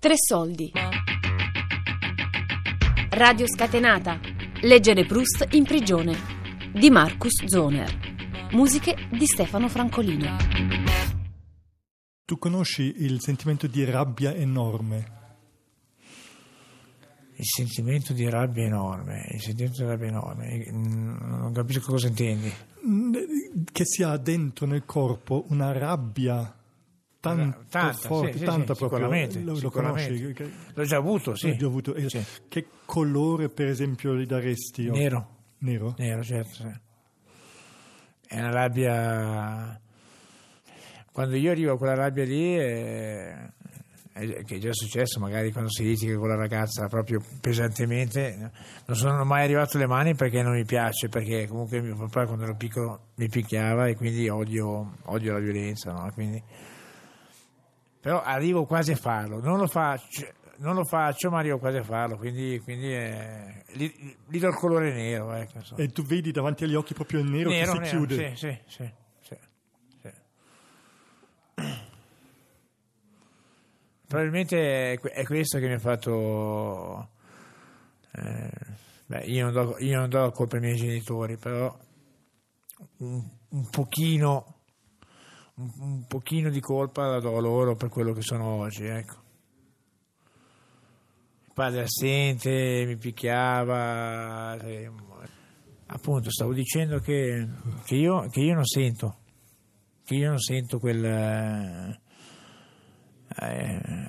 Tre soldi. Radio scatenata. Leggere Proust in prigione. Di Marcus Zoner. Musiche di Stefano Francolino. Tu conosci il sentimento di rabbia enorme? Il sentimento di rabbia enorme, il sentimento di rabbia enorme, non capisco cosa intendi. Che si ha dentro nel corpo una rabbia tanto tanta, forte, sì, tanta sì, proprio. Sicuramente, lo, lo sicuramente. conosci? L'ho già avuto, sì. L'ho già avuto. Sì. Che colore, per esempio, gli daresti? Nero, Nero? nero, certo. sì. È una rabbia... Quando io arrivo a quella rabbia lì, eh, è- che è già successo, magari quando si litiga con la ragazza proprio pesantemente, non sono mai arrivato alle mani perché non mi piace, perché comunque mio papà quando ero piccolo mi picchiava e quindi odio, odio la violenza, no? Quindi- però arrivo quasi a farlo, non lo faccio, non lo faccio ma arrivo quasi a farlo, quindi, quindi eh, gli, gli do il colore nero. Ecco, insomma. E tu vedi davanti agli occhi proprio il nero, nero, che si nero, chiude. Sì, sì, sì, sì, sì. Probabilmente è que- è questo che mi ha fatto... eh, beh, io non, do, io non do colpa ai miei genitori, però un, un pochino un, un pochino di colpa la do loro per quello che sono oggi, ecco. Il padre assente, mi picchiava, eh, appunto stavo dicendo che, che io, che io non sento, che io non sento quel... eh,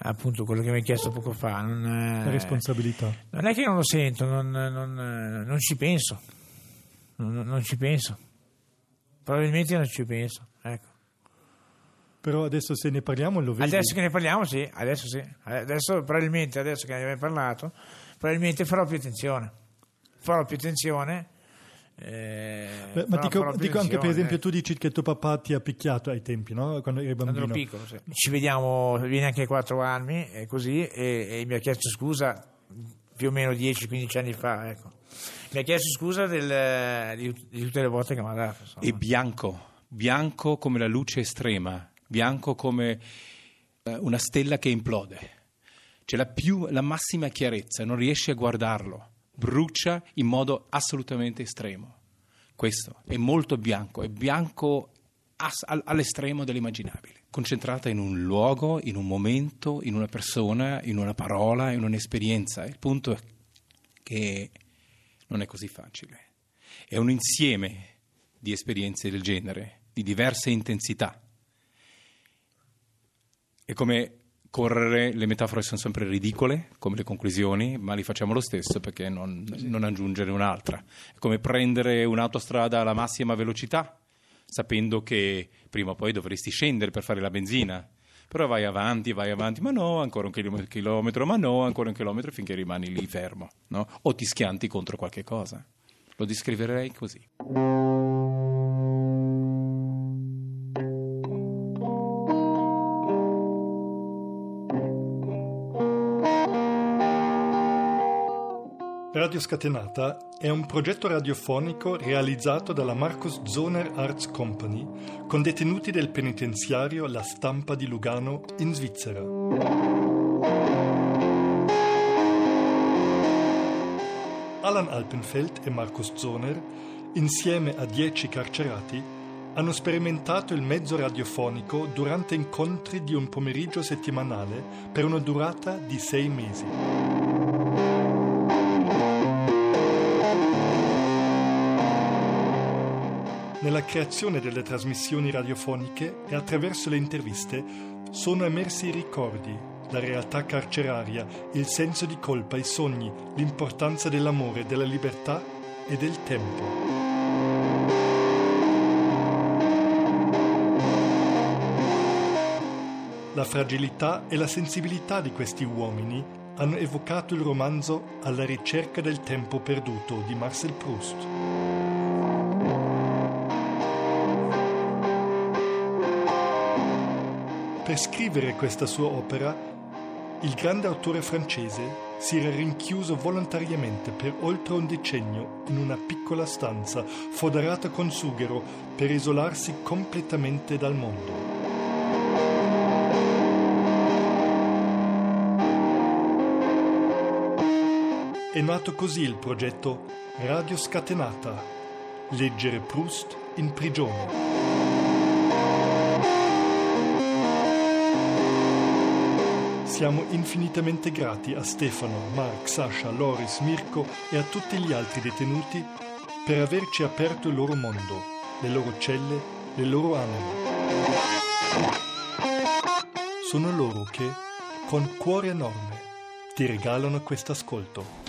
appunto quello che mi hai chiesto poco fa. Non, eh, La responsabilità. non è che non lo sento, non, non- non ci penso, non, non ci penso, probabilmente non ci penso. Ecco. Però adesso se ne parliamo lo vedi. Adesso che ne parliamo, sì, adesso sì, adesso probabilmente, adesso che ne abbiamo parlato, probabilmente farò più attenzione, farò più attenzione. eh, Beh, ma dico, dico anche per esempio eh. tu dici che tuo papà ti ha picchiato ai tempi, no? Quando eri Quando bambino. ero piccolo, sì. Ci vediamo, viene anche ai quattro anni e così, e, e mi ha chiesto scusa più o meno 10-15 anni fa, ecco. Mi ha chiesto scusa del- di, di tutte le volte che mi ha dato. insomma. E bianco, bianco come la luce estrema, bianco come eh, una stella che implode. C'è la, più, la massima chiarezza, non riesci a guardarlo, brucia in modo assolutamente estremo. Questo è molto bianco, è bianco all'estremo dell'immaginabile, concentrata in un luogo, in un momento, in una persona, in una parola, in un'esperienza. Il punto è che non è così facile. È un insieme di esperienze del genere, di diverse intensità. È come correre, le metafore sono sempre ridicole, come le conclusioni, ma li facciamo lo stesso perché non, non aggiungere un'altra. È come prendere un'autostrada alla massima velocità, sapendo che prima o poi dovresti scendere per fare la benzina. Però vai avanti, vai avanti, ma no, ancora un chilom- chilometro, ma no, ancora un chilometro finché rimani lì fermo, no? O ti schianti contro qualche cosa. Lo descriverei così. Radio Scatenata è un progetto radiofonico realizzato dalla Marcus Zoner Arts Company con detenuti del penitenziario La Stampa di Lugano in Svizzera. Alan Alpenfeld e Marcus Zoner, insieme a dieci carcerati, hanno sperimentato il mezzo radiofonico durante incontri di un pomeriggio settimanale per una durata di sei mesi. Nella creazione delle trasmissioni radiofoniche e attraverso le interviste sono emersi i ricordi, la realtà carceraria, il senso di colpa, i sogni, l'importanza dell'amore, della libertà e del tempo. La fragilità e la sensibilità di questi uomini hanno evocato il romanzo Alla ricerca del tempo perduto di Marcel Proust. Per scrivere questa sua opera, il grande autore francese si era rinchiuso volontariamente per oltre un decennio in una piccola stanza foderata con sughero per isolarsi completamente dal mondo. È nato così il progetto Radio Scatenata, leggere Proust in prigione. Siamo infinitamente grati a Stefano, Mark, Sasha, Loris, Mirko e a tutti gli altri detenuti per averci aperto il loro mondo, le loro celle, le loro anime. Sono loro che, con cuore enorme, ti regalano questo ascolto.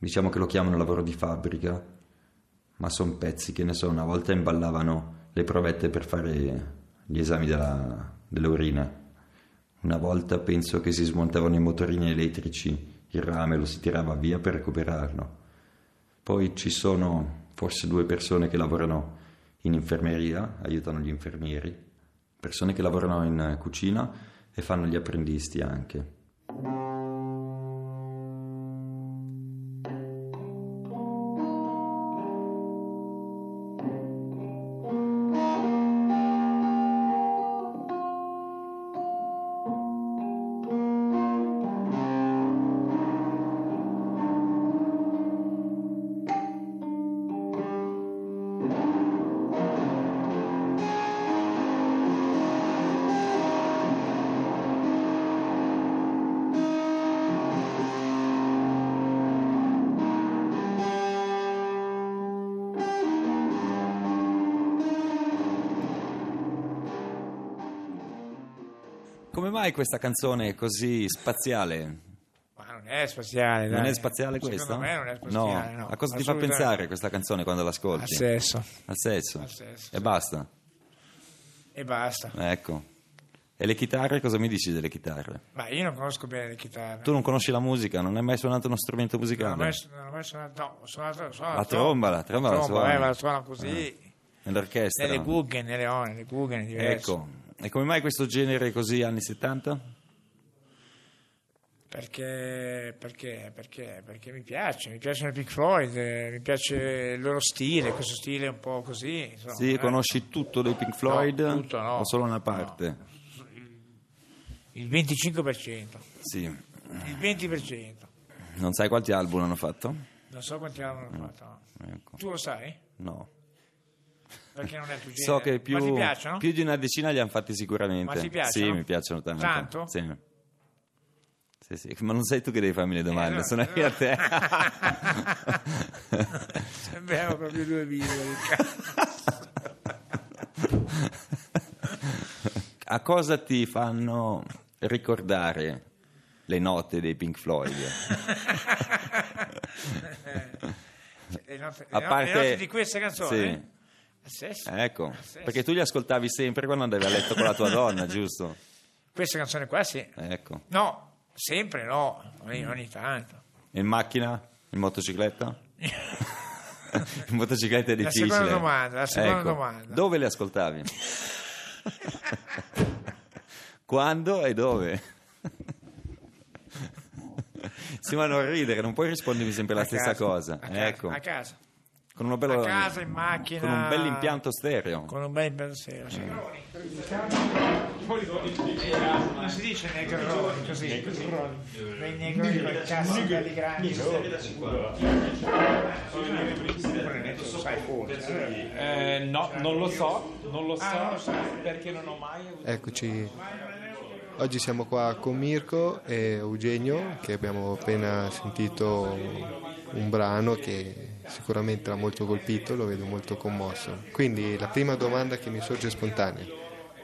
diciamo che lo chiamano lavoro di fabbrica, ma sono pezzi che ne so, una volta imballavano le provette per fare gli esami della, delle urine, una volta penso che si smontavano i motorini elettrici, il rame lo si tirava via per recuperarlo. Poi ci sono forse due persone che lavorano in infermeria, aiutano gli infermieri, persone che lavorano in cucina e fanno gli apprendisti anche. Come mai questa canzone è così spaziale? Ma non è spaziale, dai. Non è spaziale Secondo questa? me non è spaziale, no. A cosa ti fa pensare questa canzone quando Al l'ascolti? sesso. Al sesso. Al sesso, E basta. E basta. Ecco. E le chitarre, cosa mi dici delle chitarre? Ma io non conosco bene le chitarre. Tu non conosci la musica, non hai mai suonato uno strumento Non ho musicale? mai, non ho mai suonato, no, ho suonato, suono La tromba, la tromba la tromba, suoni. eh, ma la suono così. Nell'orchestra? Nelle Guggen, nelle One, nelle Guggen è diverso. Ecco. E come mai questo genere così anni 70? Perché, perché, perché, perché mi piace, mi piacciono i Pink Floyd, eh, mi piace il loro stile, questo stile un po' così. Insomma, Sì, eh. conosci tutto dei Pink Floyd? No, tutto no. O solo una parte? Il 25%, Sì. il 20%. Non sai quanti album hanno fatto? Non so quanti anni hanno fatto. no. Ecco. Tu lo sai? No. Perché non è il tuo genere. So che Ma ti più, piacciono? più di una decina li hanno fatti sicuramente. Ma ti piacciono? Sì, mi piacciono tanto. Tanto? Sì. Sì, sì. Ma non sei tu che devi farmi le domande, no, sono no. io a te. Sembriamo proprio due video. a cosa ti fanno ricordare le note dei Pink Floyd? le note, A le parte- le note di questa canzone? Sì. Sesso? Ecco, Sì. perché tu li ascoltavi sempre quando andavi a letto con la tua donna, giusto? Questa canzone qua sì. Ecco. No, sempre no, ogni, ogni tanto. In macchina? In motocicletta? In motocicletta è La difficile. seconda domanda, la seconda Ecco. domanda. Dove le ascoltavi? Quando e dove? Sì, ma non ridere, non puoi rispondermi sempre la A stessa casa, cosa. A casa, ecco. a casa. Con, uno bello- A casa, in macchina. con un bel impianto stereo. Con un bel impianto stereo, sì. Non si dice negroni così, così. Dei negroni con i cazzi belli grandi. Sai forse. Eh, no, non lo so, non lo so, Ah, non lo sai. perché non ho mai avuto... Eccoci, oggi siamo qua con Mirko e Eugenio che abbiamo appena sentito un brano che sicuramente l'ha molto colpito, lo vedo molto commosso. Quindi la prima domanda che mi sorge spontanea,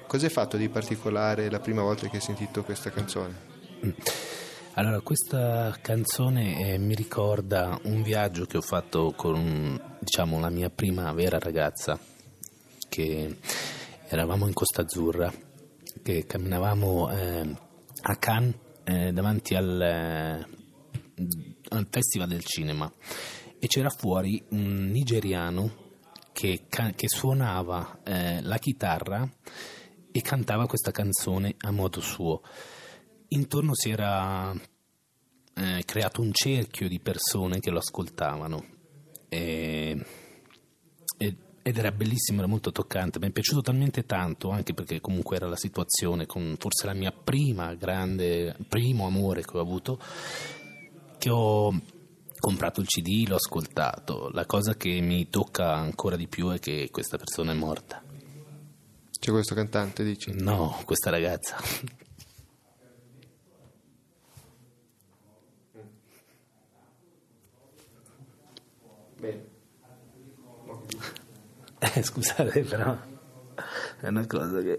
hai fatto di particolare la prima volta che hai sentito questa canzone? Allora, questa canzone eh, mi ricorda un viaggio che ho fatto con, diciamo, la mia prima vera ragazza, che eravamo in Costa Azzurra, che camminavamo eh, a Cannes eh, davanti al, eh, al Festival del Cinema e c'era fuori un nigeriano che, che suonava eh, la chitarra e cantava questa canzone a modo suo. Intorno si era eh, creato un cerchio di persone che lo ascoltavano e, e, ed era bellissimo, era molto toccante. Mi è piaciuto talmente tanto, anche perché comunque era la situazione con forse la mia prima grande, primo amore che ho avuto, che ho comprato il CD, l'ho ascoltato. La cosa che mi tocca ancora di più è che questa persona è morta. C'è questo cantante, dici? No, questa ragazza. Bene. Eh, scusate, però è una cosa che...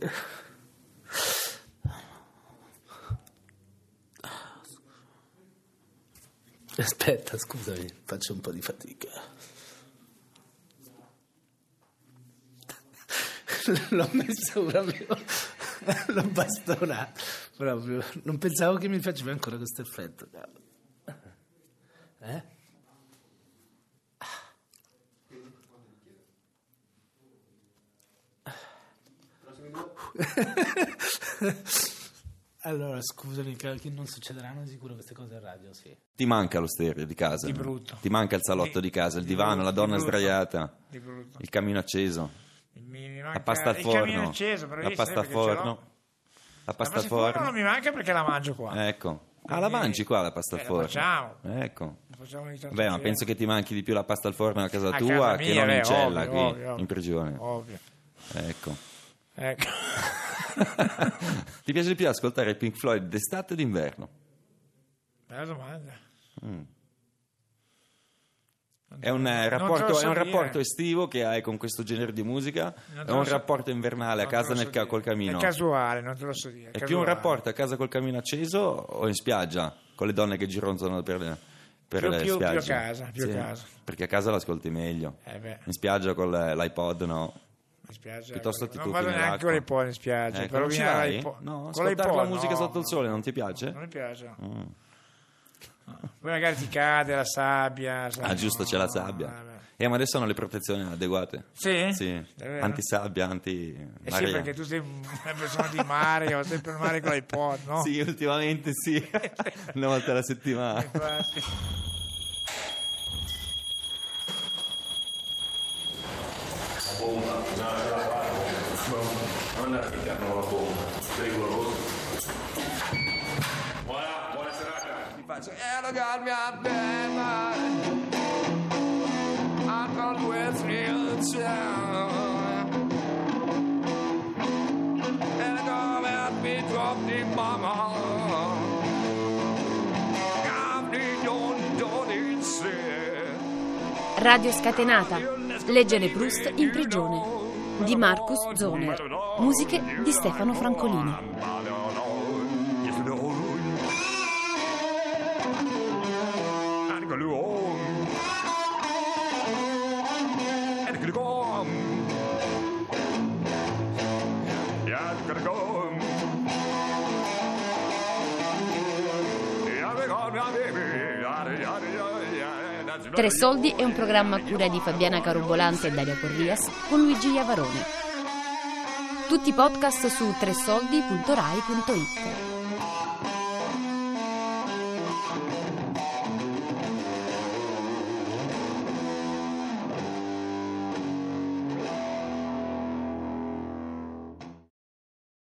Aspetta, scusami, faccio un po' di fatica. L'ho messo proprio, l'ho bastonato proprio. Non pensavo che mi faceva ancora questo effetto. Eh? Allora, scusami, che non succederanno sicuro queste cose a radio, sì. Ti manca lo stereo di casa? Di brutto. Ti manca il salotto di, di casa, il di divano, brutto, la donna sdraiata, il camino acceso, la pasta al forno, acceso, la pasta al forno, la pasta al forno. non mi manca perché la mangio qua. Ecco. Ah, la mangi qua la pasta al forno? Facciamo. Ecco. Beh, ma penso che ti manchi di più la pasta al forno a casa a tua casa che non in cella ovvio, qui, ovvio, in prigione. Ovvio. Ecco. Ecco. Ti piace di più ascoltare Pink Floyd d'estate o d'inverno? Bella domanda. Mm. È un, eh, rapporto, è un rapporto, estivo che hai con questo genere di musica? È un so rapporto invernale a casa nel, col camino? È casuale, non te lo so dire. È, è più un rapporto a casa col camino acceso o in spiaggia con le donne che gironzano per le, per più, le più, spiagge? Più a casa, più sì, casa. Perché a casa l'ascolti meglio. Eh in spiaggia con l'iPod no. In spiaggia, Piuttosto ti non vado neanche con l'iPod in spiaggia. Ecco, però non vai? No, con la musica no, sotto il sole non ti piace? Non mi piace. Mm. Poi magari ti cade la sabbia. Ah, giusto, c'è la sabbia. Eh, ma adesso hanno le protezioni adeguate. Sì? Sì. Antisabbia, anti eh sì, perché tu sei una persona di mare, ho sempre il mare con l'iPod, no? Sì, ultimamente sì. una volta alla settimana. Infatti. Bomba, no, non è la nuova bomba, pericoloso. Buona, buona serata. Ti faccio erogarmi a bema, I'm not with real town. Erogarmi a me, drop di mama. Radio Scatenata. Leggere Proust in prigione. Di Marcus Zoner. Musiche di Stefano Francolini. Tre Soldi è un programma a cura di Fabiana Carobolante e Daria Corrias con Luigi Iavarone. Tutti i podcast su tresoldi.rai.it.